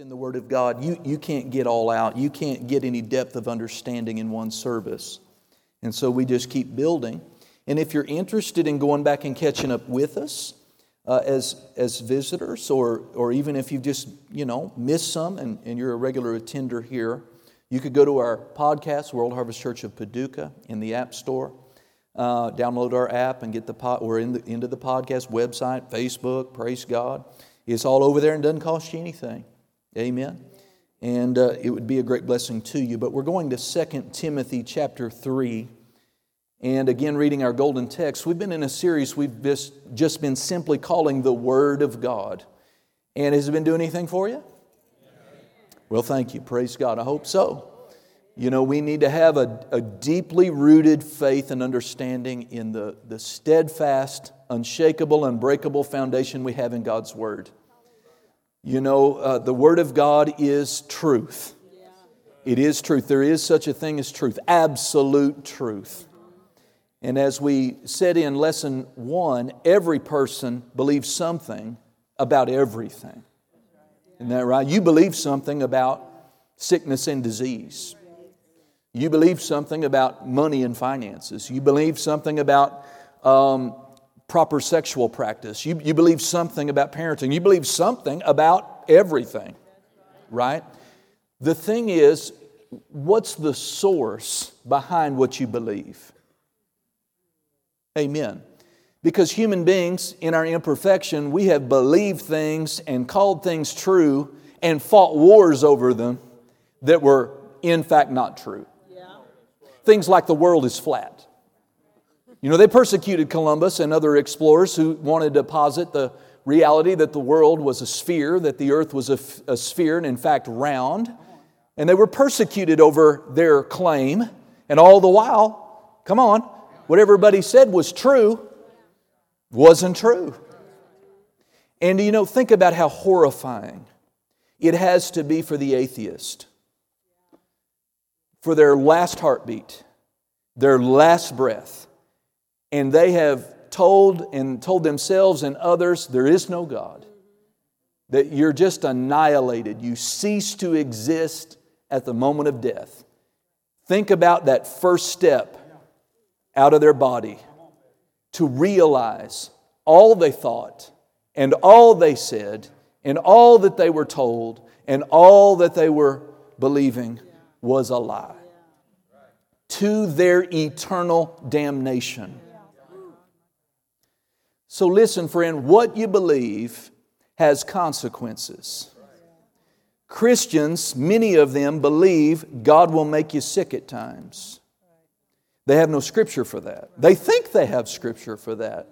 in the Word of God, you, you can't get all out. You can't get any depth of understanding in one service. And so we just keep building. And if you're interested in going back and catching up with us uh, as, as visitors, or, or even if you've just, you know, missed some and, and you're a regular attender here, you could go to our podcast, World Harvest Church of Paducah, in the App Store. Uh, download our app and get the pod, or in the, into the podcast website, Facebook, praise God. It's all over there and doesn't cost you anything. Amen. And uh, it would be a great blessing to you. But we're going to 2 Timothy chapter 3. And again, reading our golden text. We've been in a series we've just, just been simply calling the Word of God. And has it been doing anything for you? Well, thank you. Praise God. I hope so. You know, we need to have a, a deeply rooted faith and understanding in the, the steadfast, unshakable, unbreakable foundation we have in God's Word. You know, uh, the Word of God is truth. It is truth. There is such a thing as truth, absolute truth. And as we said in lesson one, every person believes something about everything. Isn't that right? You believe something about sickness and disease. You believe something about money and finances. You believe something about um, proper sexual practice. You, you believe something about parenting. You believe something about everything, right? The thing is, what's the source behind what you believe? Amen. Because human beings, in our imperfection, we have believed things and called things true and fought wars over them that were, in fact, not true. Yeah. Things like the world is flat. You know, they persecuted Columbus and other explorers who wanted to posit the reality that the world was a sphere, that the earth was a, a sphere and, in fact, round. And they were persecuted over their claim. And all the while, come on, what everybody said was true wasn't true. And you know, think about how horrifying it has to be for the atheist. For their last heartbeat, their last breath, and they have told and told themselves and others there is no God, that you're just annihilated. You cease to exist at the moment of death. Think about that first step out of their body to realize all they thought and all they said and all that they were told and all that they were believing was a lie to their eternal damnation. So, listen, friend, what you believe has consequences. Christians, many of them believe God will make you sick at times. They have no scripture for that. They think they have scripture for that.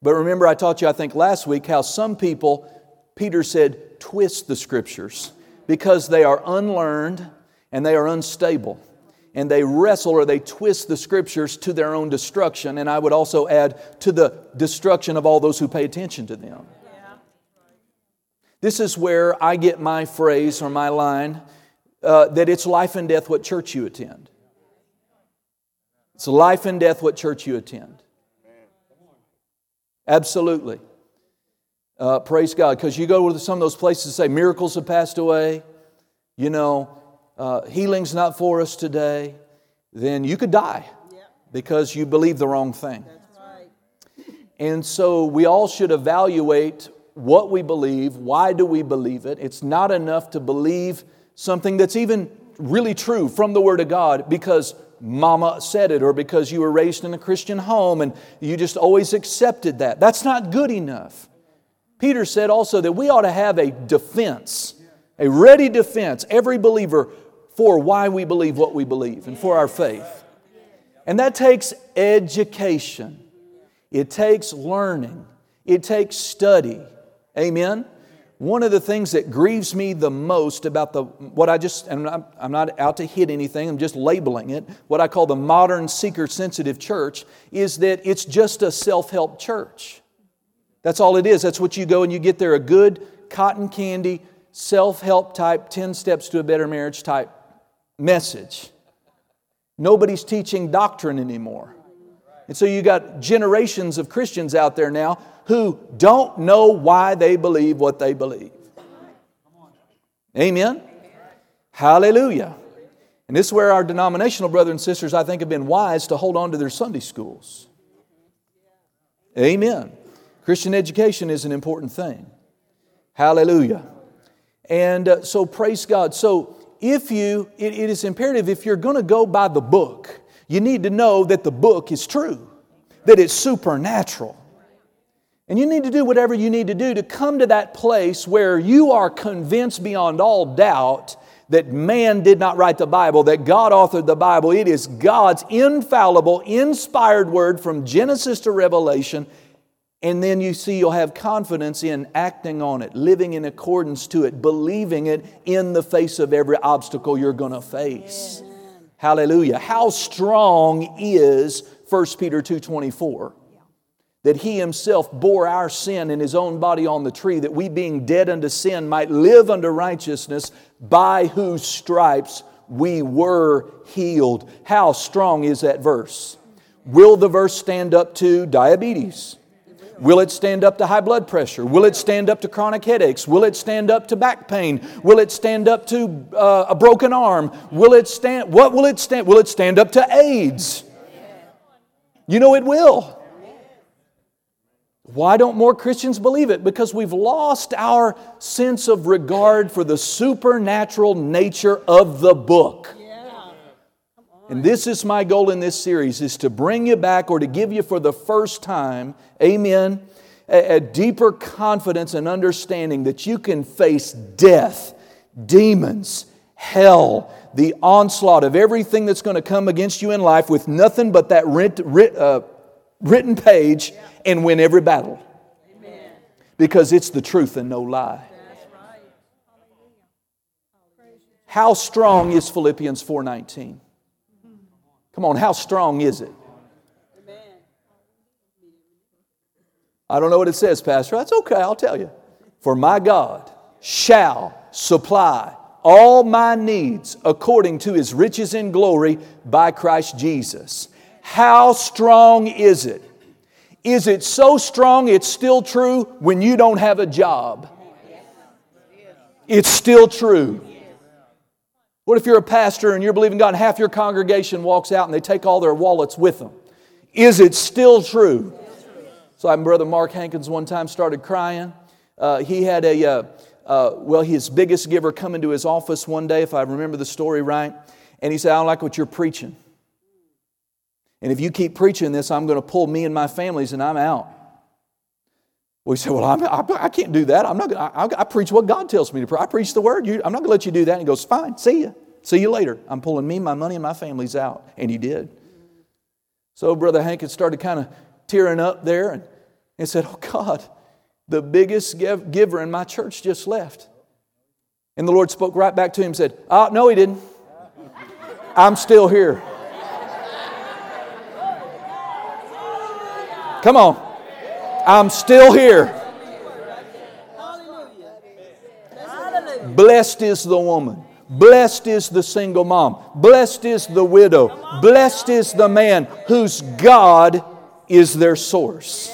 But remember, I taught you, I think last week, how some people, Peter said, twist the scriptures because they are unlearned and they are unstable and they wrestle or they twist the scriptures to their own destruction. And I would also add to the destruction of all those who pay attention to them. This is where I get my phrase or my line uh, that it's life and death what church you attend. It's life and death what church you attend. Absolutely. Uh, praise God. Because you go to some of those places and say miracles have passed away, you know, uh, healing's not for us today, then you could die because you believe the wrong thing. And so we all should evaluate what we believe, why do we believe it. It's not enough to believe something that's even really true from the Word of God because mama said it or because you were raised in a Christian home and you just always accepted that. That's not good enough. Peter said also that we ought to have a defense, a ready defense. Every believer for why we believe what we believe and for our faith. And that takes education, it takes learning, it takes study. Amen? One of the things that grieves me the most about the what I just and I'm, I'm not out to hit anything, I'm just labeling it, what I call the modern seeker sensitive church is that it's just a self-help church. That's all it is. That's what you go and you get there a good cotton candy self-help type 10 steps to a better marriage type message. Nobody's teaching doctrine anymore. And so you got generations of Christians out there now who don't know why they believe what they believe. Amen? Hallelujah. And this is where our denominational brothers and sisters, I think, have been wise to hold on to their Sunday schools. Amen. Christian education is an important thing. Hallelujah. And uh, so, praise God. So, if you, it, it is imperative if you're going to go by the book, you need to know that the book is true, that it's supernatural. And you need to do whatever you need to do to come to that place where you are convinced beyond all doubt that man did not write the Bible, that God authored the Bible. It is God's infallible, inspired word from Genesis to Revelation. And then you see you'll have confidence in acting on it, living in accordance to it, believing it in the face of every obstacle you're going to face. Hallelujah. How strong is 1 Peter 2:24? that he himself bore our sin in his own body on the tree, that we, being dead unto sin, might live unto righteousness, by whose stripes we were healed. How strong is that verse? Will the verse stand up to diabetes? Will it stand up to high blood pressure? Will it stand up to chronic headaches? Will it stand up to back pain? Will it stand up to uh, a broken arm? Will it stand? What will it stand? Will it stand up to AIDS? You know it will. Why don't more Christians believe it? Because we've lost our sense of regard for the supernatural nature of the book. And this is my goal in this series is to bring you back or to give you for the first time, amen, a, a deeper confidence and understanding that you can face death, demons, hell, the onslaught of everything that's going to come against you in life with nothing but that writ, writ, uh, written page and win every battle. Because it's the truth and no lie. How strong is Philippians 4:19? Come on, how strong is it? I don't know what it says, Pastor. That's okay, I'll tell you. For my God shall supply all my needs according to his riches in glory by Christ Jesus. How strong is it? Is it so strong it's still true when you don't have a job? It's still true. What if you're a pastor and you're believing God and half your congregation walks out and they take all their wallets with them? Is it still true? So, my brother Mark Hankins one time started crying. Uh, he had a, uh, uh, well, his biggest giver come into his office one day, if I remember the story right, and he said, I don't like what you're preaching. And if you keep preaching this, I'm going to pull me and my families and I'm out. We say, Well, I'm, I, I can't do that. I'm not gonna, I, I, preach what God tells me to preach. I preach the word. You, I'm not going to let you do that. And he goes, Fine, see you. See you later. I'm pulling me, my money, and my family's out. And he did. So Brother Hankins started kind of tearing up there and, and said, Oh, God, the biggest give, giver in my church just left. And the Lord spoke right back to him and said, Oh, no, he didn't. I'm still here. Come on. I'm still here. Blessed is the woman. Blessed is the single mom. Blessed is the widow. Blessed is the man whose God is their source.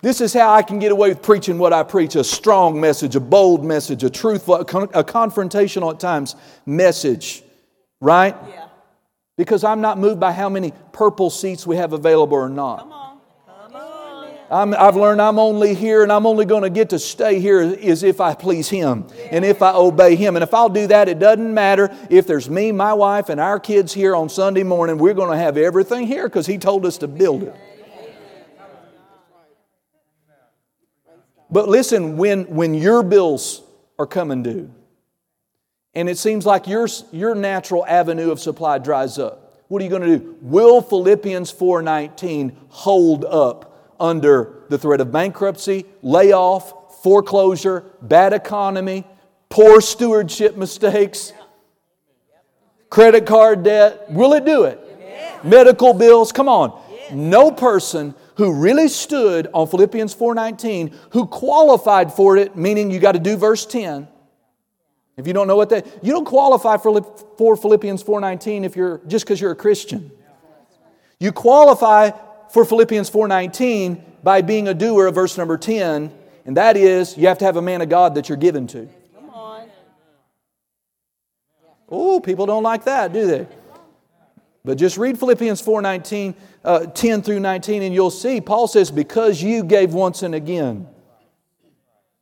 This is how I can get away with preaching what I preach a strong message, a bold message, a truthful, a confrontational at times message, right? Yeah because I'm not moved by how many purple seats we have available or not. Come on. Come on. i have learned I'm only here and I'm only going to get to stay here is if I please Him and if I obey Him. And if I'll do that, it doesn't matter if there's me, my wife, and our kids here on Sunday morning. We're going to have everything here because He told us to build it. But listen, when, when your bills are coming due, and it seems like your, your natural avenue of supply dries up. What are you going to do? Will Philippians 4:19 hold up under the threat of bankruptcy, layoff, foreclosure, bad economy, poor stewardship mistakes, credit card debt? Will it do it? Medical bills? Come on. No person who really stood on Philippians 4:19 who qualified for it, meaning you got to do verse 10 if you don't know what that, you don't qualify for, for Philippians 4:19 if you're just because you're a Christian. You qualify for Philippians 4:19 by being a doer of verse number 10, and that is you have to have a man of God that you're given to. Oh, people don't like that, do they? But just read Philippians 4 19, uh, 10 through 19, and you'll see Paul says, Because you gave once and again,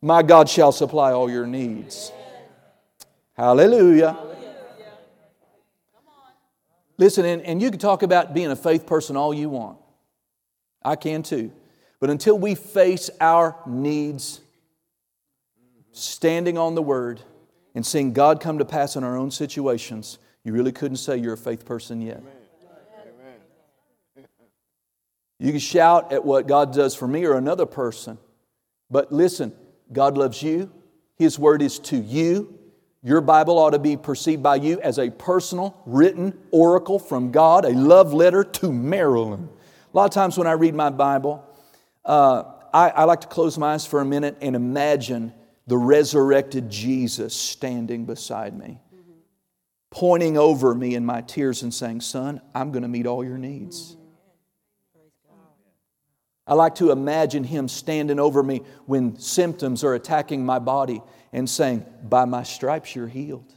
my God shall supply all your needs. Hallelujah. Listen, and, and you can talk about being a faith person all you want. I can too. But until we face our needs, standing on the Word, and seeing God come to pass in our own situations, you really couldn't say you're a faith person yet. You can shout at what God does for me or another person, but listen, God loves you. His word is to you. Your Bible ought to be perceived by you as a personal, written oracle from God, a love letter to Marilyn. A lot of times when I read my Bible, uh, I, I like to close my eyes for a minute and imagine the resurrected Jesus standing beside me, pointing over me in my tears and saying, Son, I'm going to meet all your needs. I like to imagine him standing over me when symptoms are attacking my body and saying, By my stripes you're healed.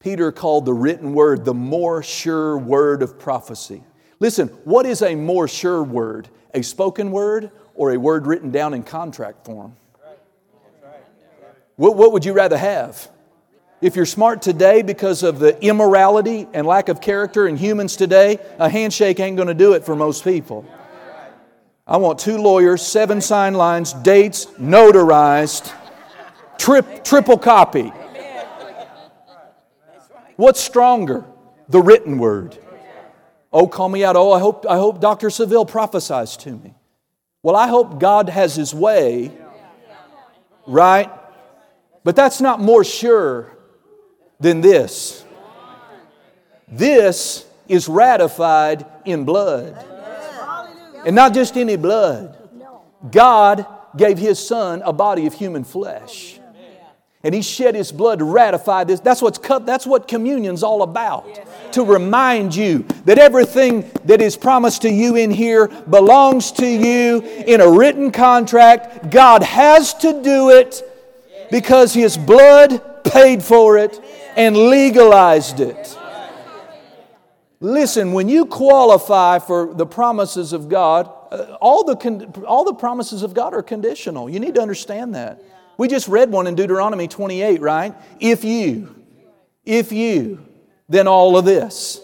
Peter called the written word the more sure word of prophecy. Listen, what is a more sure word? A spoken word or a word written down in contract form? What, what would you rather have? If you're smart today because of the immorality and lack of character in humans today, a handshake ain't going to do it for most people. I want two lawyers, seven sign lines, dates, notarized, trip, triple copy. What's stronger? The written word. Oh, call me out. Oh, I hope, I hope Dr. Seville prophesies to me. Well, I hope God has his way, right? But that's not more sure than this. This is ratified in blood. And not just any blood. God gave His Son a body of human flesh. And He shed His blood to ratify this. That's, what's, that's what communion's all about. To remind you that everything that is promised to you in here belongs to you in a written contract. God has to do it because His blood paid for it and legalized it. Listen, when you qualify for the promises of God, uh, all, the con- all the promises of God are conditional. You need to understand that. We just read one in Deuteronomy 28, right? If you, if you, then all of this.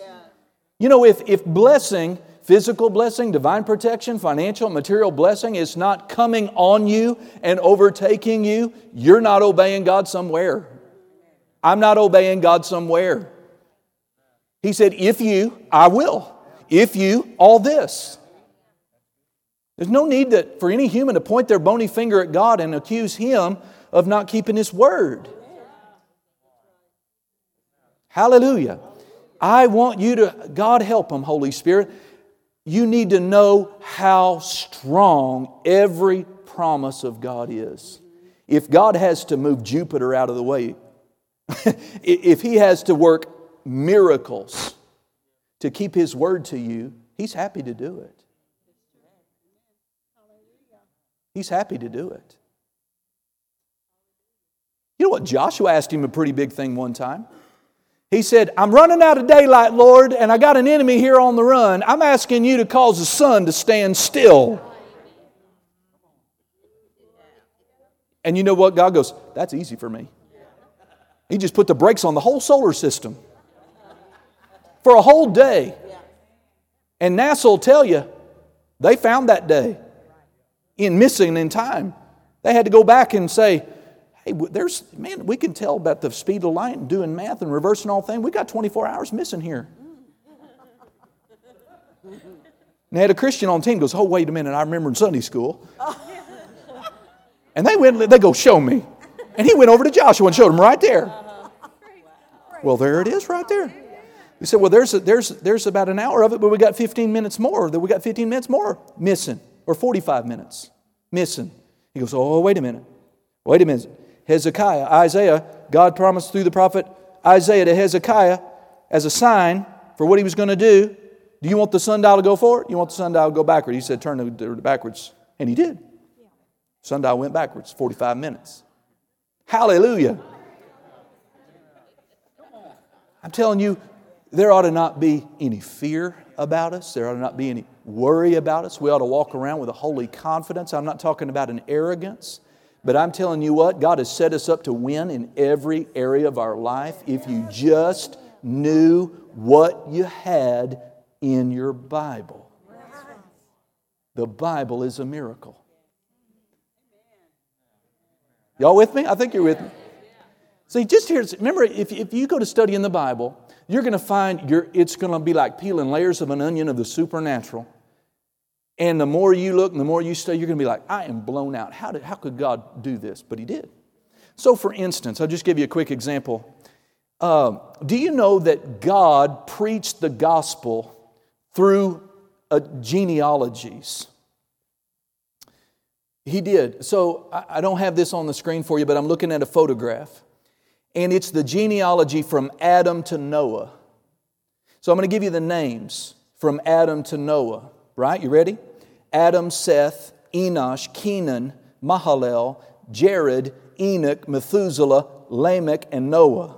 You know, if, if blessing, physical blessing, divine protection, financial, material blessing is not coming on you and overtaking you, you're not obeying God somewhere. I'm not obeying God somewhere. He said, If you, I will. If you, all this. There's no need that, for any human to point their bony finger at God and accuse Him of not keeping His word. Hallelujah. I want you to, God help them, Holy Spirit. You need to know how strong every promise of God is. If God has to move Jupiter out of the way, if He has to work miracles to keep His word to you, He's happy to do it. He's happy to do it. You know what? Joshua asked him a pretty big thing one time. He said, I'm running out of daylight, Lord, and I got an enemy here on the run. I'm asking you to cause the sun to stand still. And you know what? God goes, That's easy for me. He just put the brakes on the whole solar system for a whole day. And NASA will tell you they found that day in missing in time. They had to go back and say, hey, there's, man, we can tell about the speed of light and doing math and reversing all things. We got 24 hours missing here. And they had a Christian on the team goes, oh, wait a minute, I remember in Sunday school. And they went, they go, show me. And he went over to Joshua and showed him right there. Uh-huh. Well, there it is right there. We said, well, there's, a, there's, there's about an hour of it, but we got 15 minutes more. That we got 15 minutes more missing, or 45 minutes missing. He goes, oh, wait a minute. Wait a minute. Hezekiah, Isaiah, God promised through the prophet Isaiah to Hezekiah as a sign for what he was going to do. Do Do you want the sundial to go forward? You want the sundial to go backward? He said, turn it backwards. And he did. Sundial went backwards, 45 minutes. Hallelujah. I'm telling you, there ought to not be any fear about us. There ought to not be any worry about us. We ought to walk around with a holy confidence. I'm not talking about an arrogance, but I'm telling you what, God has set us up to win in every area of our life if you just knew what you had in your Bible. The Bible is a miracle. Y'all with me? I think you're with me. See, just here, remember, if, if you go to study in the Bible, you're going to find you it's going to be like peeling layers of an onion of the supernatural. And the more you look and the more you study, you're going to be like, I am blown out. How, did, how could God do this? But He did. So, for instance, I'll just give you a quick example. Uh, do you know that God preached the gospel through uh, genealogies? He did. So, I, I don't have this on the screen for you, but I'm looking at a photograph and it's the genealogy from Adam to Noah. So I'm going to give you the names from Adam to Noah, right? You ready? Adam, Seth, Enosh, Kenan, Mahalalel, Jared, Enoch, Methuselah, Lamech, and Noah.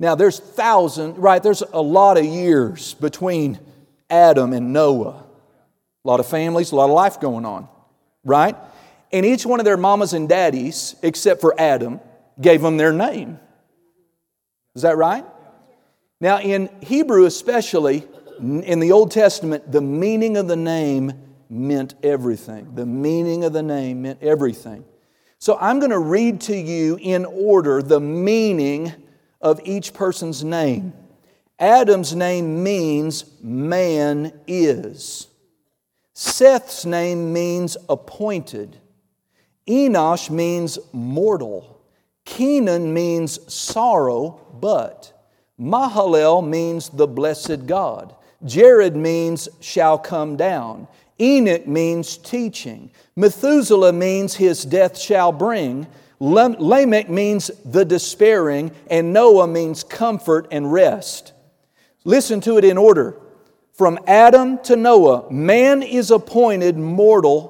Now there's thousand, right? There's a lot of years between Adam and Noah. A lot of families, a lot of life going on, right? And each one of their mamas and daddies, except for Adam, gave them their name. Is that right? Now, in Hebrew, especially in the Old Testament, the meaning of the name meant everything. The meaning of the name meant everything. So I'm going to read to you in order the meaning of each person's name. Adam's name means man is. Seth's name means appointed. Enosh means mortal. Kenan means sorrow, but. Mahalalel means the blessed God. Jared means shall come down. Enoch means teaching. Methuselah means his death shall bring. Lamech means the despairing. And Noah means comfort and rest. Listen to it in order. From Adam to Noah, man is appointed mortal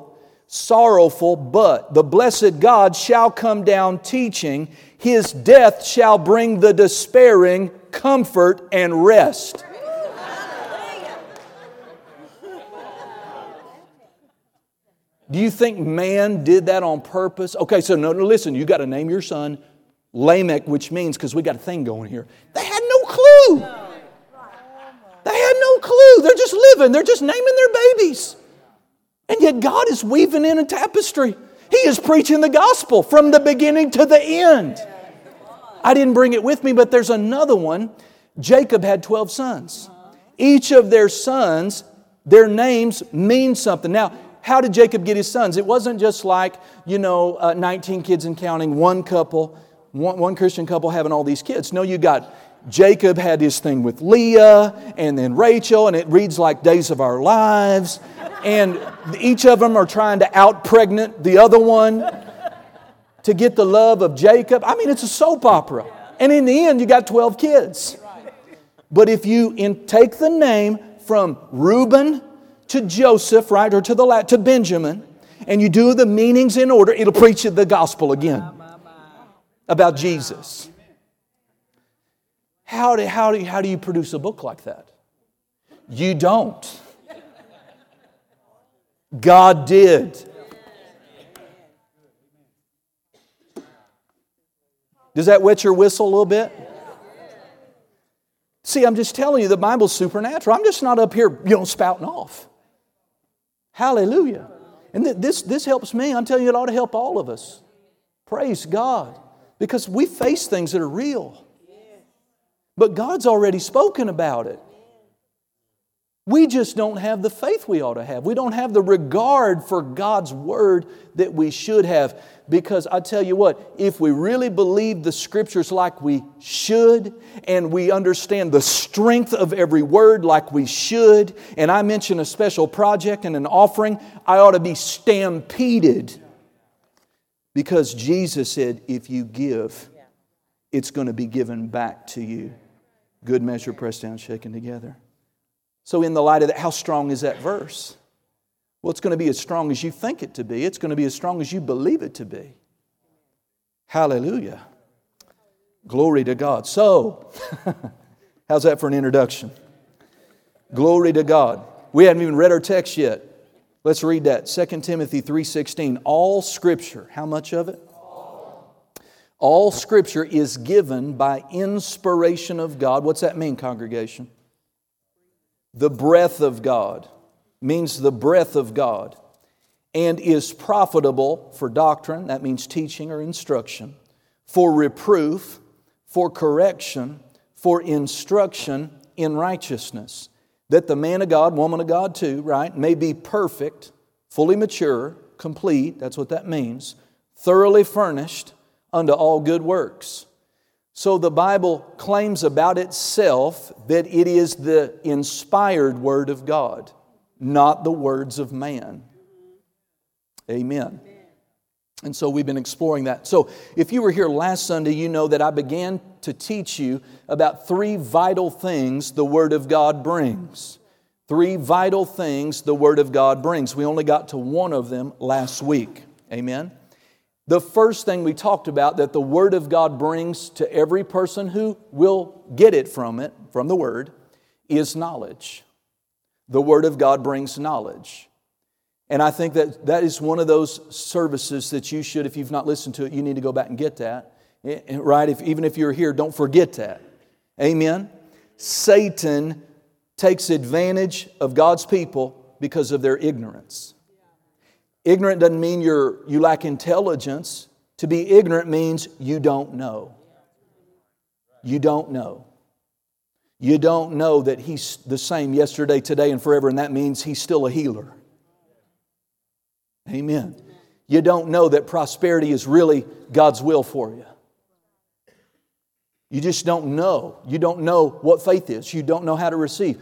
sorrowful, but the blessed God shall come down teaching. His death shall bring the despairing comfort and rest. Do you think man did that on purpose? Okay, so no, no listen, you got to name your son Lamech, which means, because we got a thing going here, they had no clue. They had no clue. They're just living, they're just naming their babies. And yet God is weaving in a tapestry. He is preaching the gospel from the beginning to the end. I didn't bring it with me, but there's another one. Jacob had 12 sons. Each of their sons, their names mean something. Now, how did Jacob get his sons? It wasn't just like, you know, uh, 19 kids and counting, one couple, one, one Christian couple having all these kids. No, you got Jacob had his thing with Leah and then Rachel, and it reads like Days of Our Lives. And each of them are trying to out pregnant the other one to get the love of Jacob. I mean, it's a soap opera. And in the end, you got 12 kids. But if you in, take the name from Reuben to Joseph, right, or to the to Benjamin, and you do the meanings in order, it'll preach you the gospel again about Jesus. How do, how, do, how do you produce a book like that? You don't. God did. Does that wet your whistle a little bit? See, I'm just telling you, the Bible's supernatural. I'm just not up here, you know, spouting off. Hallelujah. And this, this helps me. I'm telling you, it ought to help all of us. Praise God. Because we face things that are real. But God's already spoken about it. We just don't have the faith we ought to have. We don't have the regard for God's word that we should have. Because I tell you what, if we really believe the scriptures like we should, and we understand the strength of every word like we should, and I mention a special project and an offering, I ought to be stampeded. Because Jesus said, if you give, it's going to be given back to you. Good measure, pressed down, shaken together. So, in the light of that, how strong is that verse? Well, it's going to be as strong as you think it to be, it's going to be as strong as you believe it to be. Hallelujah. Glory to God. So, how's that for an introduction? Glory to God. We haven't even read our text yet. Let's read that. 2 Timothy 3:16. All scripture, how much of it? All scripture is given by inspiration of God. What's that mean, congregation? The breath of God means the breath of God and is profitable for doctrine, that means teaching or instruction, for reproof, for correction, for instruction in righteousness, that the man of God, woman of God too, right, may be perfect, fully mature, complete, that's what that means, thoroughly furnished unto all good works. So the Bible claims about itself that it is the inspired Word of God, not the words of man. Amen. And so we've been exploring that. So if you were here last Sunday, you know that I began to teach you about three vital things the Word of God brings. Three vital things the Word of God brings. We only got to one of them last week. Amen. The first thing we talked about that the Word of God brings to every person who will get it from it, from the Word, is knowledge. The Word of God brings knowledge. And I think that that is one of those services that you should, if you've not listened to it, you need to go back and get that. Eh, eh, right? If, even if you're here, don't forget that. Amen? Satan takes advantage of God's people because of their ignorance. Ignorant doesn't mean you're, you lack intelligence. To be ignorant means you don't know. You don't know. You don't know that He's the same yesterday, today, and forever, and that means He's still a healer. Amen. You don't know that prosperity is really God's will for you. You just don't know. You don't know what faith is. You don't know how to receive.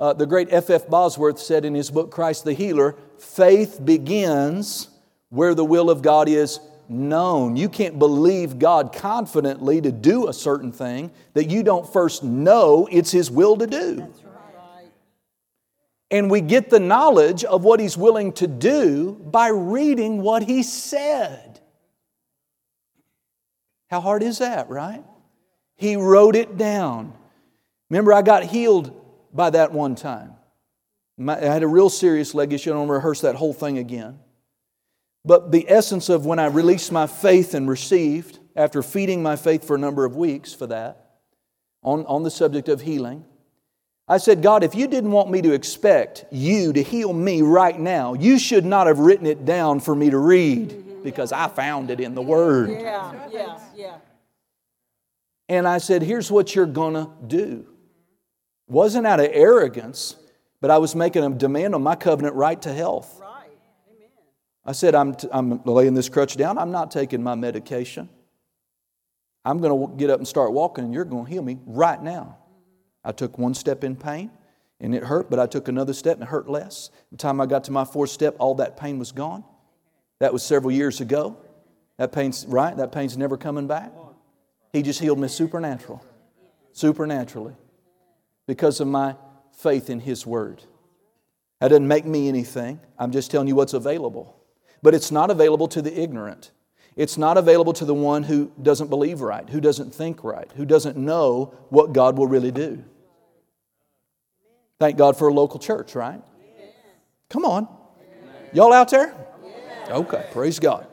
Uh, the great F.F. Bosworth said in his book, Christ the Healer, faith begins where the will of God is known. You can't believe God confidently to do a certain thing that you don't first know it's His will to do. And we get the knowledge of what He's willing to do by reading what He said. How hard is that, right? He wrote it down. Remember, I got healed by that one time. I had a real serious leg issue. I don't rehearse that whole thing again. But the essence of when I released my faith and received, after feeding my faith for a number of weeks for that, on, on the subject of healing, I said, God, if you didn't want me to expect you to heal me right now, you should not have written it down for me to read because I found it in the Word. Yeah, yeah, yeah. And I said, Here's what you're going to do. Wasn't out of arrogance, but I was making a demand on my covenant right to health. Right. I said, I'm, t- I'm laying this crutch down. I'm not taking my medication. I'm going to get up and start walking, and you're going to heal me right now. I took one step in pain, and it hurt, but I took another step, and it hurt less. By the time I got to my fourth step, all that pain was gone. That was several years ago. That pain's right. That pain's never coming back. He just healed me supernatural, supernaturally, because of my faith in His Word. That doesn't make me anything. I'm just telling you what's available. But it's not available to the ignorant. It's not available to the one who doesn't believe right, who doesn't think right, who doesn't know what God will really do. Thank God for a local church, right? Come on. Y'all out there? Okay, praise God.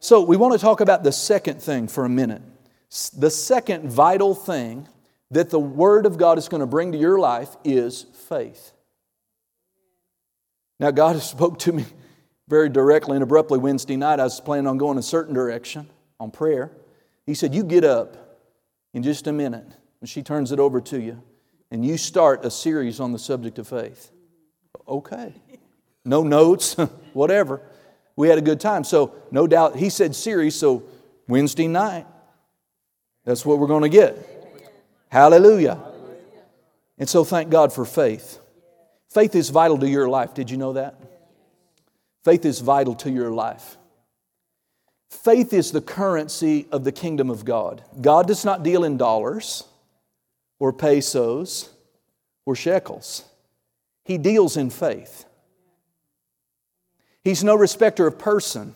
So, we want to talk about the second thing for a minute. The second vital thing that the Word of God is going to bring to your life is faith. Now, God has spoke to me very directly and abruptly Wednesday night. I was planning on going a certain direction on prayer. He said, You get up in just a minute, and she turns it over to you, and you start a series on the subject of faith. Okay. No notes, whatever. We had a good time. So, no doubt, he said series, so Wednesday night, that's what we're going to get. Hallelujah. And so thank God for faith. Faith is vital to your life. Did you know that? Faith is vital to your life. Faith is the currency of the kingdom of God. God does not deal in dollars or pesos or shekels. He deals in faith. He's no respecter of person,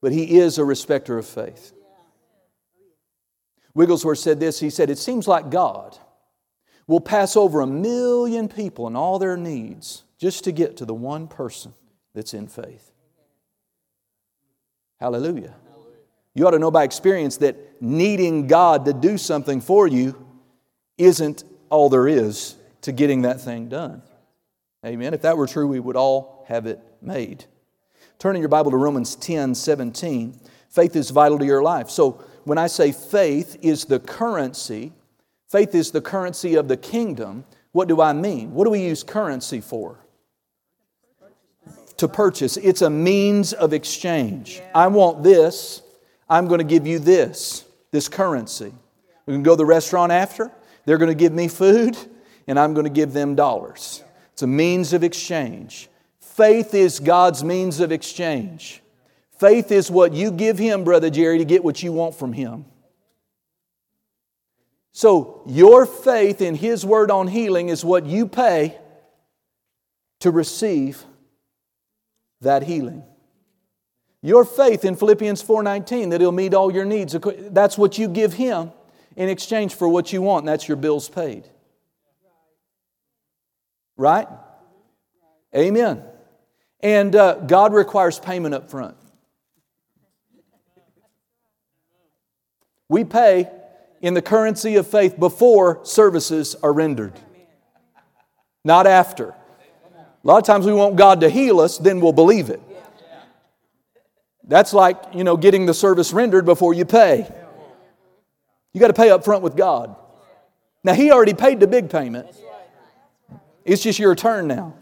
but He is a respecter of faith. Wigglesworth said this He said, It seems like God will pass over a million people and all their needs just to get to the one person that's in faith. Hallelujah. You ought to know by experience that needing God to do something for you isn't all there is to getting that thing done. Amen. If that were true, we would all have it made. Turning your Bible to Romans 10 17. Faith is vital to your life. So when I say faith is the currency, faith is the currency of the kingdom, what do I mean? What do we use currency for? To purchase. It's a means of exchange. I want this, I'm going to give you this, this currency. We can go to the restaurant after, they're going to give me food, and I'm going to give them dollars. It's a means of exchange. Faith is God's means of exchange. Faith is what you give Him, Brother Jerry, to get what you want from Him. So, your faith in His word on healing is what you pay to receive that healing. Your faith in Philippians 4:19 that he'll meet all your needs, that's what you give him in exchange for what you want, and that's your bills paid. Right? Amen. And uh, God requires payment up front. We pay in the currency of faith before services are rendered, not after. A lot of times we want God to heal us, then we'll believe it. That's like, you know, getting the service rendered before you pay. You got to pay up front with God. Now, He already paid the big payment. It's just your turn now.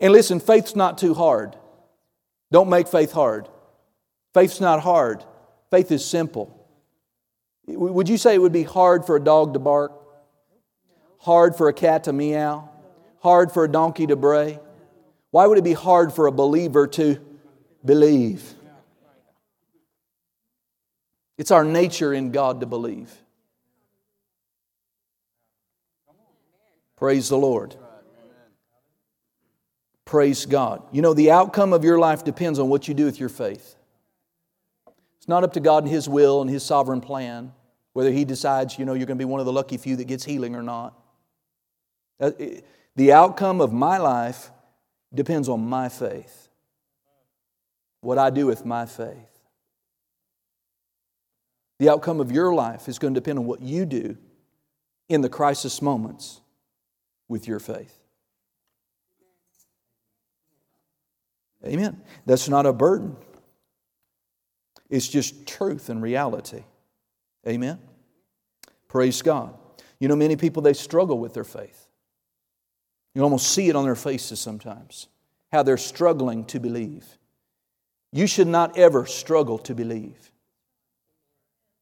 And listen, faith's not too hard. Don't make faith hard. Faith's not hard. Faith is simple. Would you say it would be hard for a dog to bark? Hard for a cat to meow? Hard for a donkey to bray? Why would it be hard for a believer to believe? It's our nature in God to believe. Praise the Lord. Praise God. You know, the outcome of your life depends on what you do with your faith. It's not up to God and His will and His sovereign plan whether He decides, you know, you're going to be one of the lucky few that gets healing or not. Uh, the outcome of my life depends on my faith, what I do with my faith. The outcome of your life is going to depend on what you do in the crisis moments with your faith. Amen. That's not a burden. It's just truth and reality. Amen. Praise God. You know, many people, they struggle with their faith. You almost see it on their faces sometimes, how they're struggling to believe. You should not ever struggle to believe.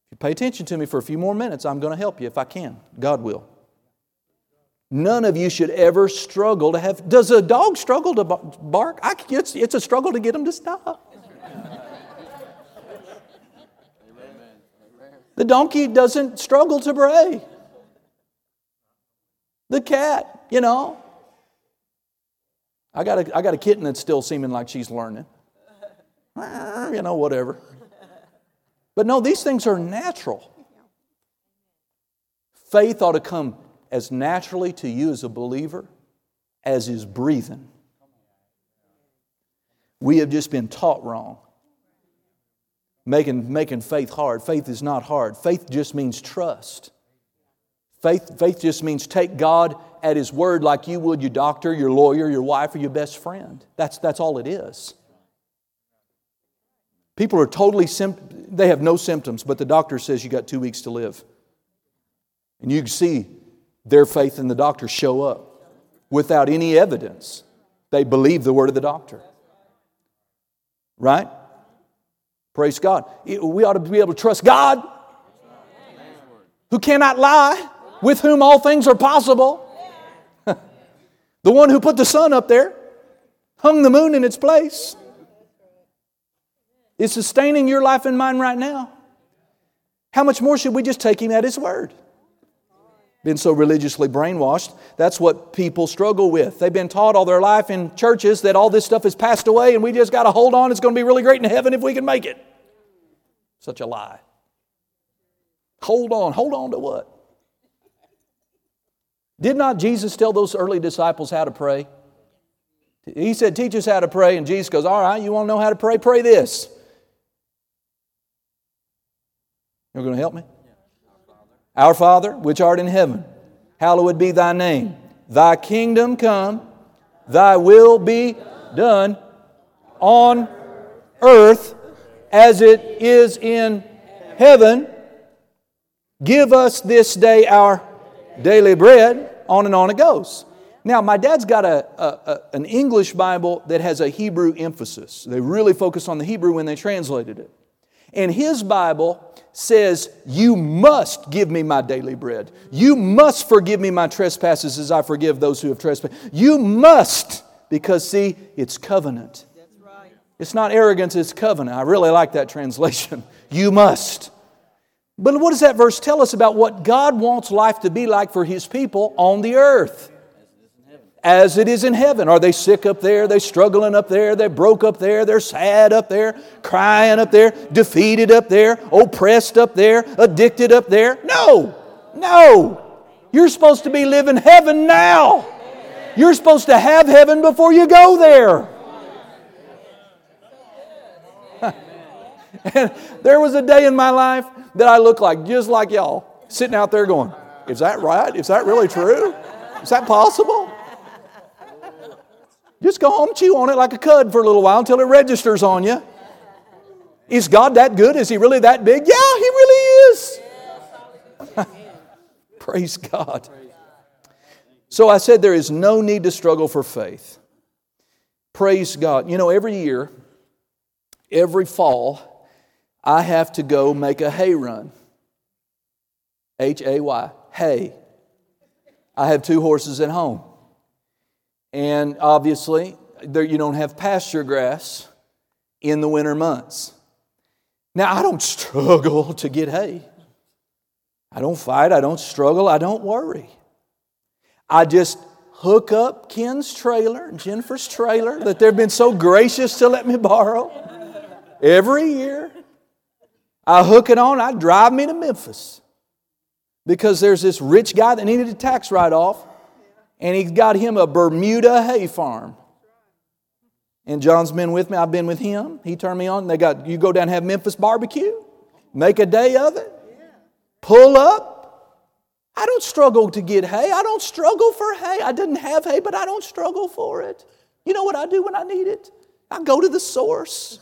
If you pay attention to me for a few more minutes, I'm going to help you if I can. God will. None of you should ever struggle to have. Does a dog struggle to bark? I, it's, it's a struggle to get him to stop. The donkey doesn't struggle to bray. The cat, you know. I got a, I got a kitten that's still seeming like she's learning. You know, whatever. But no, these things are natural. Faith ought to come as naturally to you as a believer as is breathing. We have just been taught wrong. Making, making faith hard. Faith is not hard. Faith just means trust. Faith, faith just means take God at His word like you would your doctor, your lawyer, your wife, or your best friend. That's, that's all it is. People are totally, they have no symptoms, but the doctor says you got two weeks to live. And you can see their faith in the doctor show up without any evidence. They believe the word of the doctor. Right? Praise God. We ought to be able to trust God, who cannot lie, with whom all things are possible. the one who put the sun up there, hung the moon in its place, is sustaining your life and mine right now. How much more should we just take him at his word? Been so religiously brainwashed. That's what people struggle with. They've been taught all their life in churches that all this stuff has passed away and we just got to hold on. It's going to be really great in heaven if we can make it. Such a lie. Hold on. Hold on to what? Did not Jesus tell those early disciples how to pray? He said, Teach us how to pray. And Jesus goes, All right, you want to know how to pray? Pray this. You're going to help me? Our Father, which art in heaven, hallowed be thy name. Thy kingdom come, thy will be done on earth as it is in heaven. Give us this day our daily bread. On and on it goes. Now, my dad's got a, a, a, an English Bible that has a Hebrew emphasis. They really focus on the Hebrew when they translated it. And his Bible says, You must give me my daily bread. You must forgive me my trespasses as I forgive those who have trespassed. You must, because see, it's covenant. It's not arrogance, it's covenant. I really like that translation. You must. But what does that verse tell us about what God wants life to be like for His people on the earth? As it is in heaven. Are they sick up there? Are they struggling up there? They're broke up there? They're sad up there? Crying up there? Defeated up there? Oppressed up there? Addicted up there? No, no. You're supposed to be living heaven now. You're supposed to have heaven before you go there. and there was a day in my life that I looked like just like y'all, sitting out there going, Is that right? Is that really true? Is that possible? Just go home, chew on it like a cud for a little while until it registers on you. Is God that good? Is He really that big? Yeah, He really is. Praise God. So I said there is no need to struggle for faith. Praise God. You know, every year, every fall, I have to go make a hay run. H A Y, hay. I have two horses at home. And obviously, there, you don't have pasture grass in the winter months. Now, I don't struggle to get hay. I don't fight, I don't struggle, I don't worry. I just hook up Ken's trailer, and Jennifer's trailer, that they've been so gracious to let me borrow every year. I hook it on, I drive me to Memphis because there's this rich guy that needed a tax write off and he's got him a Bermuda hay farm. And John's been with me. I've been with him. He turned me on. They got you go down and have Memphis barbecue, make a day of it, pull up. I don't struggle to get hay. I don't struggle for hay. I didn't have hay, but I don't struggle for it. You know what I do when I need it? I go to the source.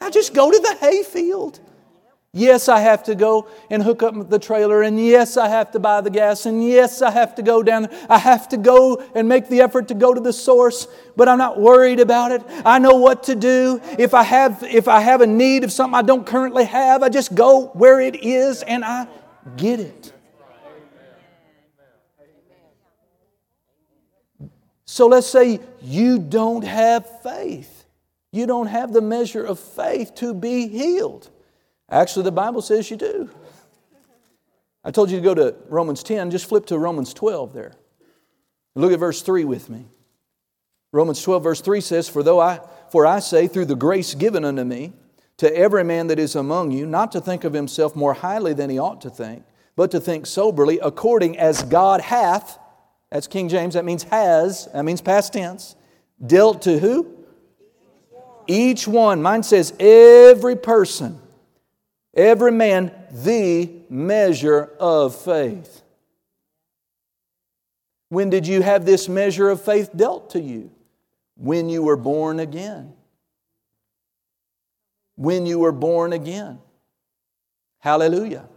I just go to the hay field. Yes, I have to go and hook up the trailer, and yes, I have to buy the gas, and yes, I have to go down. I have to go and make the effort to go to the source, but I'm not worried about it. I know what to do. If I have, if I have a need of something I don't currently have, I just go where it is and I get it. So let's say you don't have faith. You don't have the measure of faith to be healed. Actually, the Bible says you do. I told you to go to Romans 10, just flip to Romans 12 there. Look at verse 3 with me. Romans 12, verse 3 says, For though I for I say, through the grace given unto me, to every man that is among you, not to think of himself more highly than he ought to think, but to think soberly, according as God hath, that's King James, that means has, that means past tense, dealt to who? Each one. Mine says every person every man the measure of faith. When did you have this measure of faith dealt to you? When you were born again. When you were born again. Hallelujah.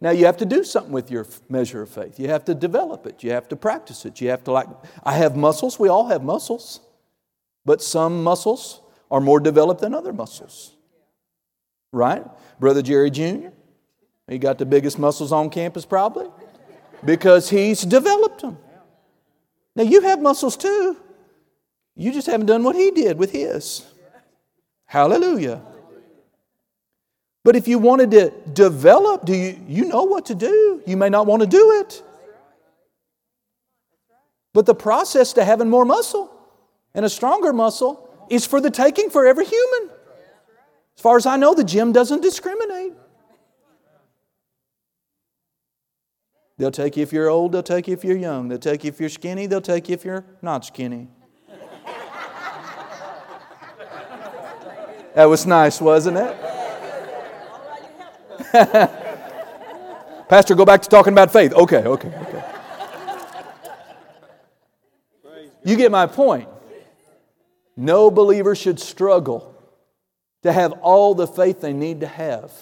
Now you have to do something with your measure of faith. You have to develop it. You have to practice it. You have to like I have muscles, we all have muscles. But some muscles are more developed than other muscles. Right? Brother Jerry Jr., he got the biggest muscles on campus probably because he's developed them. Now, you have muscles too. You just haven't done what he did with his. Hallelujah. But if you wanted to develop, do you, you know what to do? You may not want to do it. But the process to having more muscle and a stronger muscle is for the taking for every human. As far as I know, the gym doesn't discriminate. They'll take you if you're old, they'll take you if you're young, they'll take you if you're skinny, they'll take you if you're not skinny. That was nice, wasn't it? Pastor, go back to talking about faith. Okay, okay, okay. You get my point. No believer should struggle to have all the faith they need to have.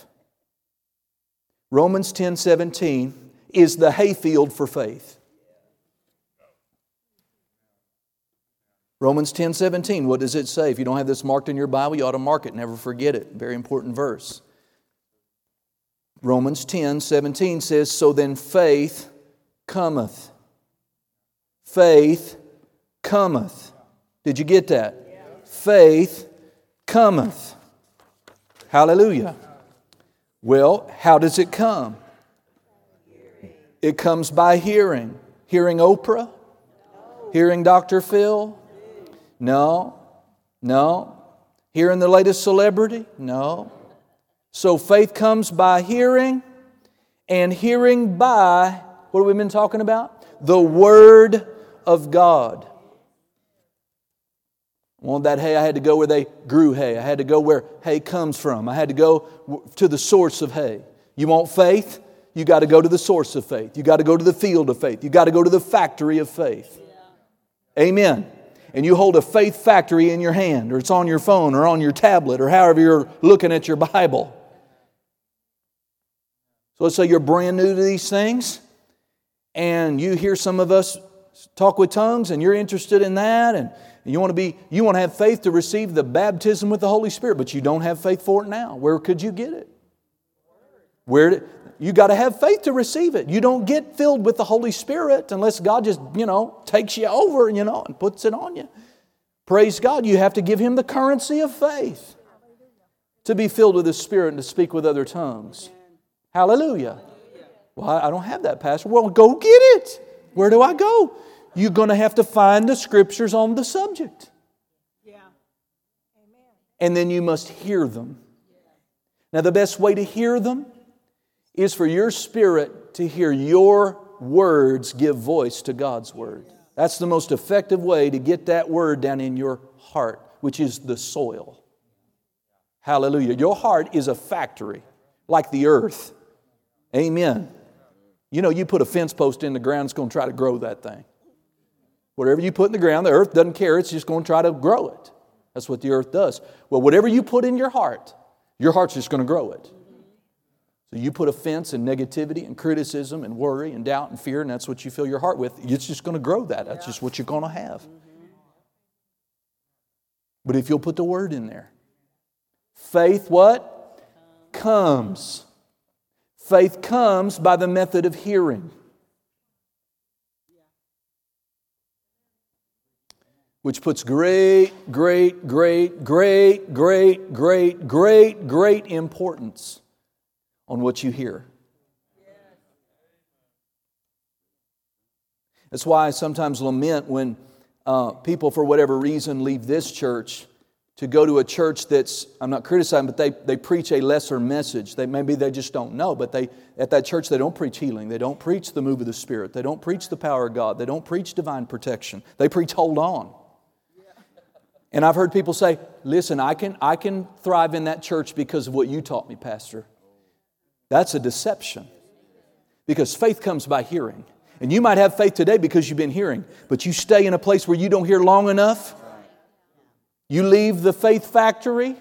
Romans 10 17 is the hayfield for faith. Romans 10 17, what does it say? If you don't have this marked in your Bible, you ought to mark it, never forget it. Very important verse. Romans 10 17 says, So then faith cometh. Faith cometh. Did you get that? Yeah. Faith cometh. Hallelujah. Well, how does it come? It comes by hearing. Hearing Oprah? Hearing Dr. Phil? No. No. Hearing the latest celebrity? No. So faith comes by hearing, and hearing by, what have we been talking about? The Word of God. Want that hay, I had to go where they grew hay. I had to go where hay comes from. I had to go to the source of hay. You want faith? You got to go to the source of faith. You got to go to the field of faith. You got to go to the factory of faith. Yeah. Amen. And you hold a faith factory in your hand, or it's on your phone, or on your tablet, or however you're looking at your Bible. So let's say you're brand new to these things, and you hear some of us talk with tongues, and you're interested in that, and you want to be, you want to have faith to receive the baptism with the Holy Spirit, but you don't have faith for it now. Where could you get it? Where you got to have faith to receive it. You don't get filled with the Holy Spirit unless God just, you know, takes you over, you know, and puts it on you. Praise God, you have to give him the currency of faith to be filled with the Spirit and to speak with other tongues. Hallelujah. Well, I don't have that, Pastor. Well, go get it. Where do I go? You're going to have to find the scriptures on the subject. Yeah. Amen. And then you must hear them. Now, the best way to hear them is for your spirit to hear your words give voice to God's word. That's the most effective way to get that word down in your heart, which is the soil. Hallelujah. Your heart is a factory like the earth. Amen. You know, you put a fence post in the ground, it's going to try to grow that thing. Whatever you put in the ground, the earth doesn't care, it's just going to try to grow it. That's what the earth does. Well, whatever you put in your heart, your heart's just going to grow it. So you put offense and negativity and criticism and worry and doubt and fear, and that's what you fill your heart with. It's just going to grow that. That's just what you're going to have. But if you'll put the word in there, faith what? Comes. Faith comes by the method of hearing. Which puts great, great, great, great, great, great, great, great importance on what you hear. That's why I sometimes lament when uh, people, for whatever reason, leave this church to go to a church that's, I'm not criticizing, but they, they preach a lesser message. They, maybe they just don't know, but they, at that church, they don't preach healing. They don't preach the move of the Spirit. They don't preach the power of God. They don't preach divine protection. They preach hold on. And I've heard people say, listen, I can, I can thrive in that church because of what you taught me, Pastor. That's a deception. Because faith comes by hearing. And you might have faith today because you've been hearing, but you stay in a place where you don't hear long enough. You leave the faith factory,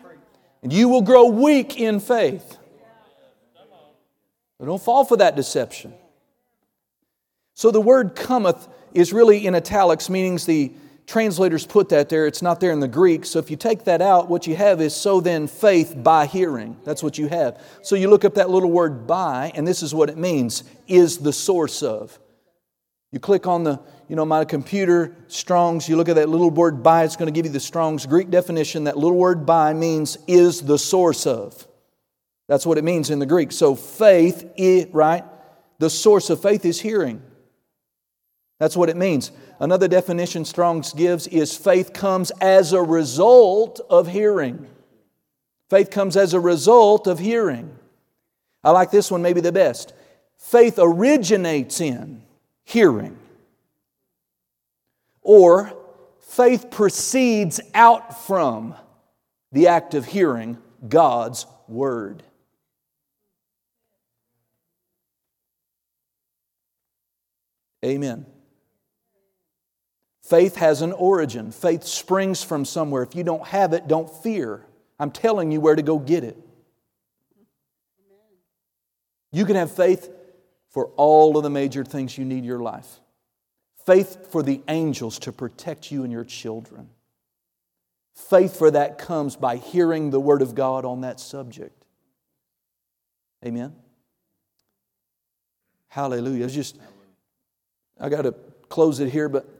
and you will grow weak in faith. But don't fall for that deception. So the word cometh is really in italics, meaning the translators put that there. It's not there in the Greek. So if you take that out, what you have is so then faith by hearing. That's what you have. So you look up that little word by, and this is what it means is the source of. You click on the, you know, my computer, Strong's, you look at that little word by, it's going to give you the Strong's Greek definition. That little word by means is the source of. That's what it means in the Greek. So faith, it, right? The source of faith is hearing. That's what it means. Another definition Strong's gives is faith comes as a result of hearing. Faith comes as a result of hearing. I like this one maybe the best. Faith originates in hearing. Or faith proceeds out from the act of hearing God's word. Amen. Faith has an origin. Faith springs from somewhere. If you don't have it, don't fear. I'm telling you where to go get it. You can have faith for all of the major things you need in your life. Faith for the angels to protect you and your children. Faith for that comes by hearing the Word of God on that subject. Amen? Hallelujah. It's just, I got to close it here, but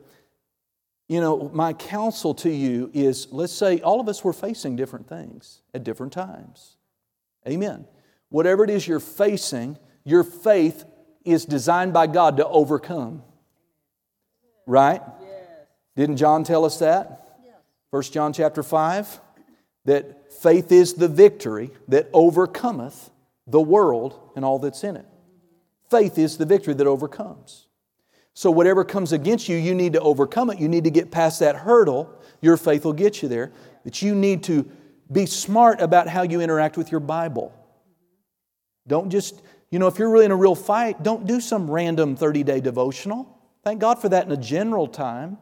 you know, my counsel to you is let's say all of us were facing different things at different times. Amen. Whatever it is you're facing, your faith is designed by God to overcome. Right? Didn't John tell us that? Yes. 1 John chapter 5 that faith is the victory that overcometh the world and all that's in it. Faith is the victory that overcomes. So, whatever comes against you, you need to overcome it. You need to get past that hurdle. Your faith will get you there. But you need to be smart about how you interact with your Bible. Don't just, you know, if you're really in a real fight, don't do some random 30 day devotional. Thank God for that in a general time.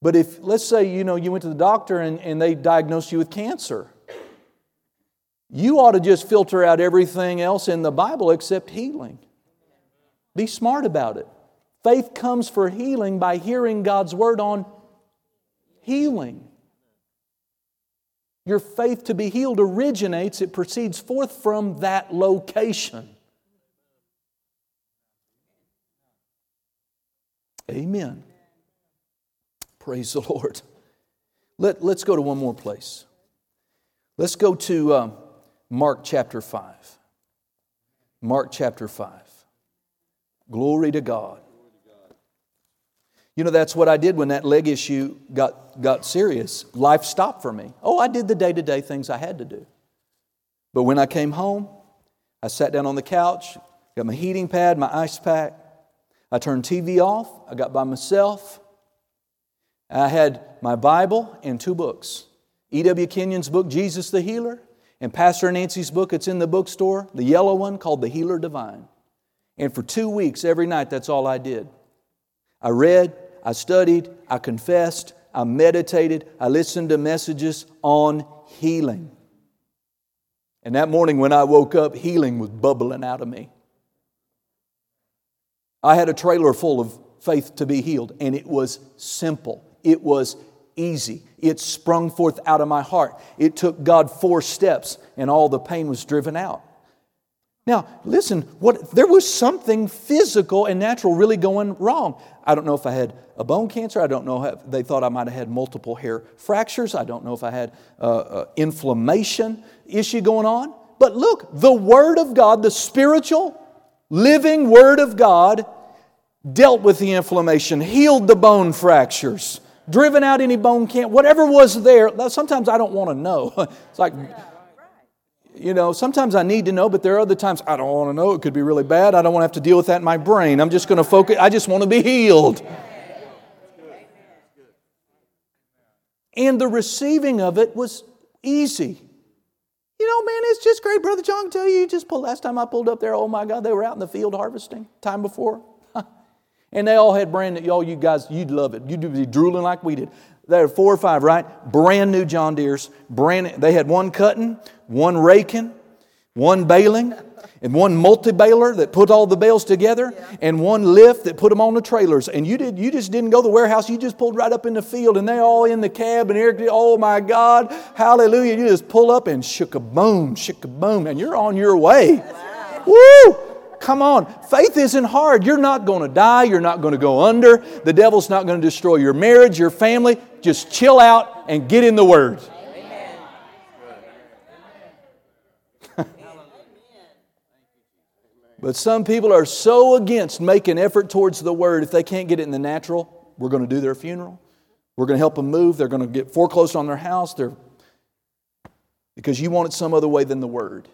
But if, let's say, you know, you went to the doctor and, and they diagnosed you with cancer, you ought to just filter out everything else in the Bible except healing. Be smart about it. Faith comes for healing by hearing God's word on healing. Your faith to be healed originates, it proceeds forth from that location. Amen. Praise the Lord. Let, let's go to one more place. Let's go to uh, Mark chapter 5. Mark chapter 5. Glory to God. You know, that's what I did when that leg issue got, got serious. Life stopped for me. Oh, I did the day to day things I had to do. But when I came home, I sat down on the couch, got my heating pad, my ice pack. I turned TV off. I got by myself. I had my Bible and two books E.W. Kenyon's book, Jesus the Healer, and Pastor Nancy's book, it's in the bookstore, the yellow one called The Healer Divine. And for two weeks, every night, that's all I did. I read, I studied, I confessed, I meditated, I listened to messages on healing. And that morning when I woke up, healing was bubbling out of me. I had a trailer full of faith to be healed, and it was simple. It was easy. It sprung forth out of my heart. It took God four steps, and all the pain was driven out. Now, listen, what, there was something physical and natural really going wrong. I don't know if I had a bone cancer. I don't know if they thought I might have had multiple hair fractures. I don't know if I had uh, uh, inflammation issue going on. But look, the Word of God, the spiritual, living Word of God, dealt with the inflammation, healed the bone fractures, driven out any bone cancer, whatever was there. Sometimes I don't want to know. it's like you know, sometimes I need to know, but there are other times I don't want to know. It could be really bad. I don't want to have to deal with that in my brain. I'm just going to focus. I just want to be healed. And the receiving of it was easy. You know, man, it's just great. Brother John tell you, you just last time I pulled up there, oh my God, they were out in the field harvesting time before. and they all had brand new, y'all, you guys, you'd love it. You'd be drooling like we did. There were four or five, right? Brand new John Deere's. Brand, they had one cutting, one raking, one baling, and one multi-baler that put all the bales together, yeah. and one lift that put them on the trailers. And you did you just didn't go to the warehouse, you just pulled right up in the field, and they all in the cab and here, oh my God, hallelujah. You just pull up and shook a boom, shook a boom, and you're on your way. Wow. Woo! Come on. Faith isn't hard. You're not going to die. You're not going to go under. The devil's not going to destroy your marriage, your family. Just chill out and get in the Word. But some people are so against making effort towards the word if they can't get it in the natural. We're going to do their funeral. We're going to help them move. They're going to get foreclosed on their house. They're because you want it some other way than the word.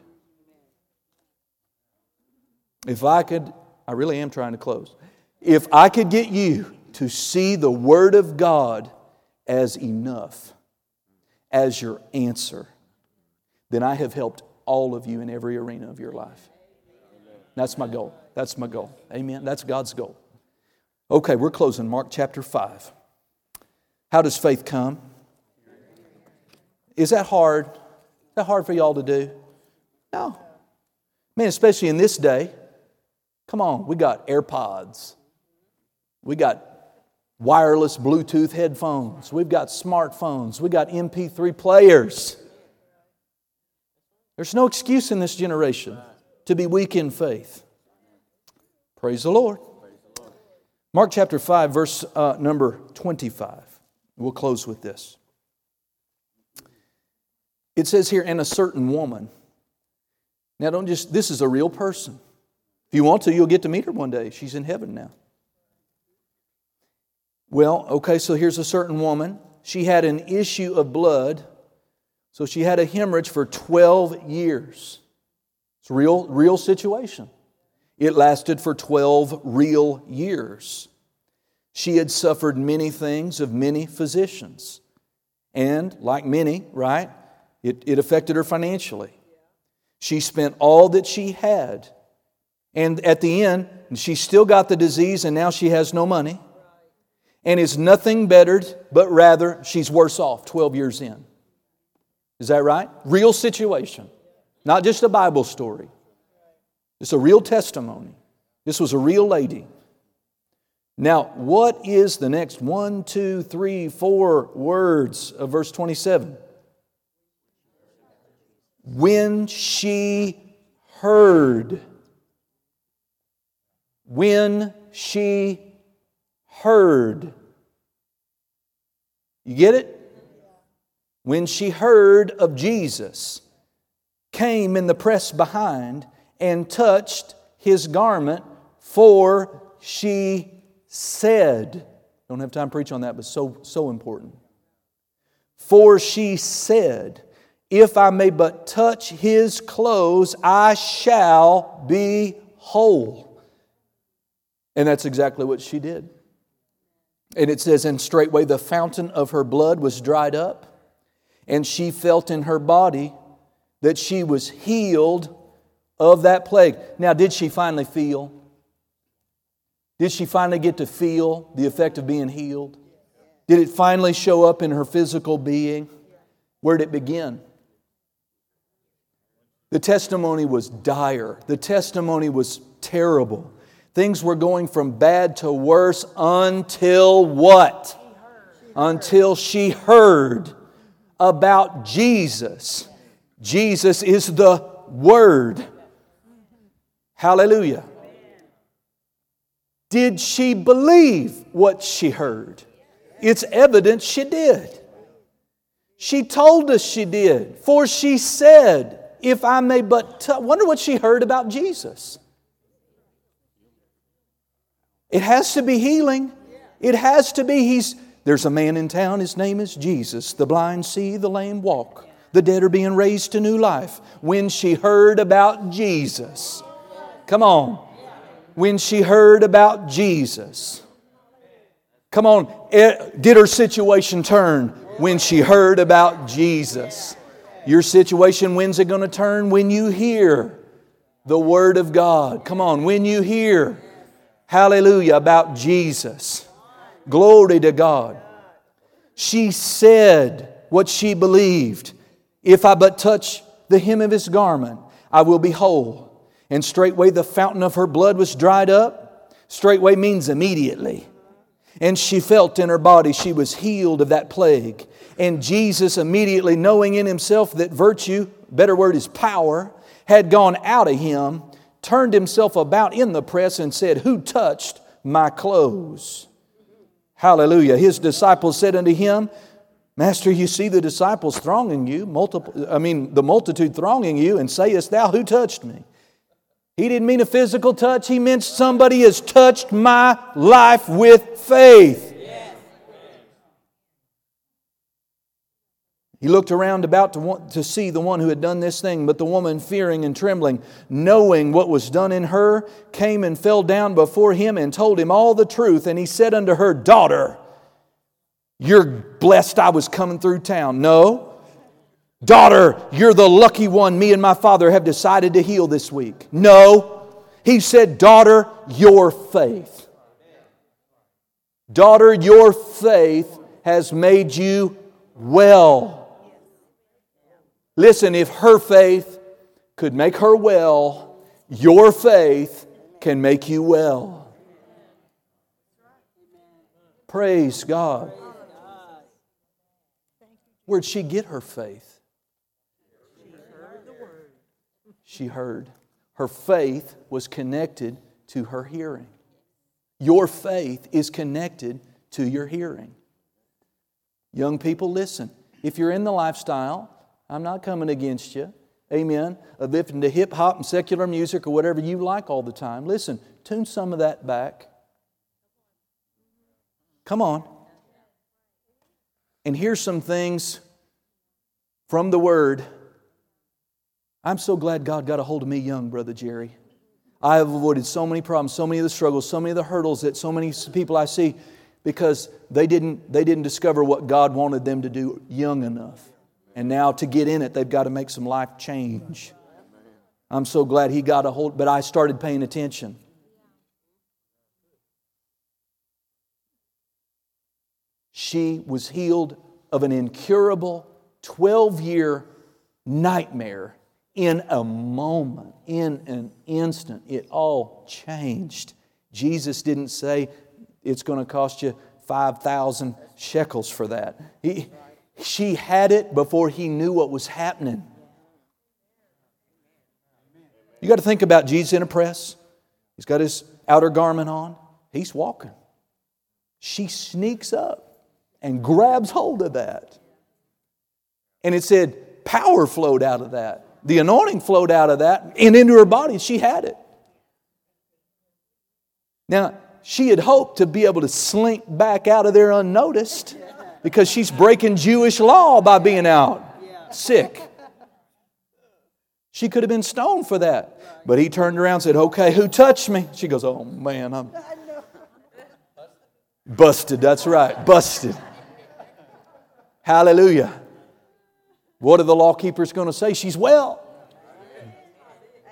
If I could, I really am trying to close. If I could get you to see the word of God as enough, as your answer, then I have helped all of you in every arena of your life. That's my goal. That's my goal. Amen. That's God's goal. Okay, we're closing Mark chapter 5. How does faith come? Is that hard? Is that hard for y'all to do? No. Man, especially in this day. Come on, we got AirPods. We got wireless Bluetooth headphones. We've got smartphones. we've got MP3 players. There's no excuse in this generation to be weak in faith. Praise the Lord. Mark chapter 5, verse uh, number 25. We'll close with this. It says here, and a certain woman. Now, don't just, this is a real person. If you want to, you'll get to meet her one day. She's in heaven now. Well, okay, so here's a certain woman. She had an issue of blood so she had a hemorrhage for 12 years. It's a real, real situation. It lasted for 12 real years. She had suffered many things of many physicians. And, like many, right, it, it affected her financially. She spent all that she had. And at the end, she still got the disease and now she has no money. And is nothing bettered, but rather she's worse off 12 years in. Is that right? Real situation, not just a Bible story. It's a real testimony. This was a real lady. Now, what is the next one, two, three, four words of verse 27? When she heard. When she heard. You get it? when she heard of Jesus, came in the press behind and touched his garment, for she said, don't have time to preach on that, but so, so important. For she said, If I may but touch his clothes, I shall be whole. And that's exactly what she did. And it says, And straightway the fountain of her blood was dried up and she felt in her body that she was healed of that plague. Now, did she finally feel? Did she finally get to feel the effect of being healed? Did it finally show up in her physical being? Where did it begin? The testimony was dire. The testimony was terrible. Things were going from bad to worse until what? Until she heard about Jesus. Jesus is the Word. Hallelujah. Did she believe what she heard? It's evident she did. She told us she did, for she said, If I may but wonder what she heard about Jesus. It has to be healing. It has to be, he's, there's a man in town, his name is Jesus. The blind see, the lame walk. The dead are being raised to new life. When she heard about Jesus, come on. When she heard about Jesus, come on, eh, did her situation turn when she heard about Jesus? Your situation, when's it going to turn? When you hear the Word of God. Come on, when you hear, hallelujah, about Jesus. Glory to God. She said what she believed. If I but touch the hem of his garment, I will be whole. And straightway the fountain of her blood was dried up. Straightway means immediately. And she felt in her body she was healed of that plague. And Jesus, immediately knowing in himself that virtue, better word is power, had gone out of him, turned himself about in the press and said, Who touched my clothes? Hallelujah. His disciples said unto him, Master, you see the disciples thronging you, multiple, I mean, the multitude thronging you, and sayest thou, Who touched me? He didn't mean a physical touch, he meant somebody has touched my life with faith. He looked around about to, want, to see the one who had done this thing, but the woman, fearing and trembling, knowing what was done in her, came and fell down before him and told him all the truth. And he said unto her, Daughter, you're blessed I was coming through town. No. Daughter, you're the lucky one me and my father have decided to heal this week. No. He said, Daughter, your faith. Daughter, your faith has made you well. Listen, if her faith could make her well, your faith can make you well. Praise God. Where'd she get her faith? She heard. Her faith was connected to her hearing. Your faith is connected to your hearing. Young people, listen. If you're in the lifestyle I'm not coming against you. Amen. Of listening to hip hop and secular music or whatever you like all the time. Listen, tune some of that back. Come on. And here's some things from the Word. I'm so glad God got a hold of me young, Brother Jerry. I have avoided so many problems, so many of the struggles, so many of the hurdles that so many people I see because they didn't, they didn't discover what God wanted them to do young enough. And now to get in it, they've got to make some life change. I'm so glad he got a hold, but I started paying attention. She was healed of an incurable 12 year nightmare in a moment, in an instant. It all changed. Jesus didn't say it's going to cost you 5,000 shekels for that. He, she had it before he knew what was happening. You got to think about Jesus in a press. He's got his outer garment on. He's walking. She sneaks up and grabs hold of that. And it said, power flowed out of that. The anointing flowed out of that and into her body. She had it. Now, she had hoped to be able to slink back out of there unnoticed because she's breaking Jewish law by being out sick. She could have been stoned for that. But he turned around and said, Okay, who touched me? She goes, Oh man, I'm busted. That's right, busted. Hallelujah. What are the law keepers going to say? She's well.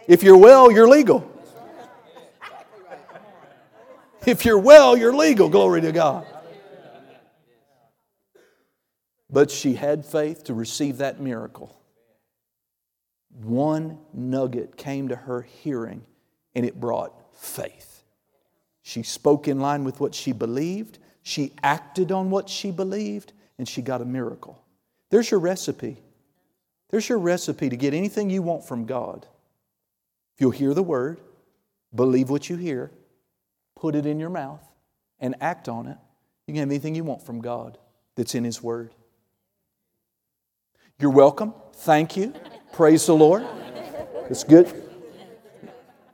If you're well, you're legal. If you're well, you're legal. Glory to God. But she had faith to receive that miracle. One nugget came to her hearing, and it brought faith. She spoke in line with what she believed, she acted on what she believed, and she got a miracle. There's your recipe. There's your recipe to get anything you want from God. If you'll hear the word, believe what you hear, put it in your mouth, and act on it, you can have anything you want from God that's in His Word. You're welcome. Thank you. Praise the Lord. It's good.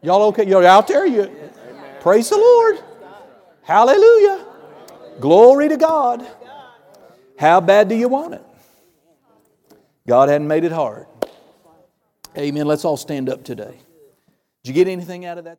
Y'all okay? You're out there? You praise the Lord. Hallelujah. Glory to God. How bad do you want it? God hadn't made it hard. Amen. Let's all stand up today. Did you get anything out of that?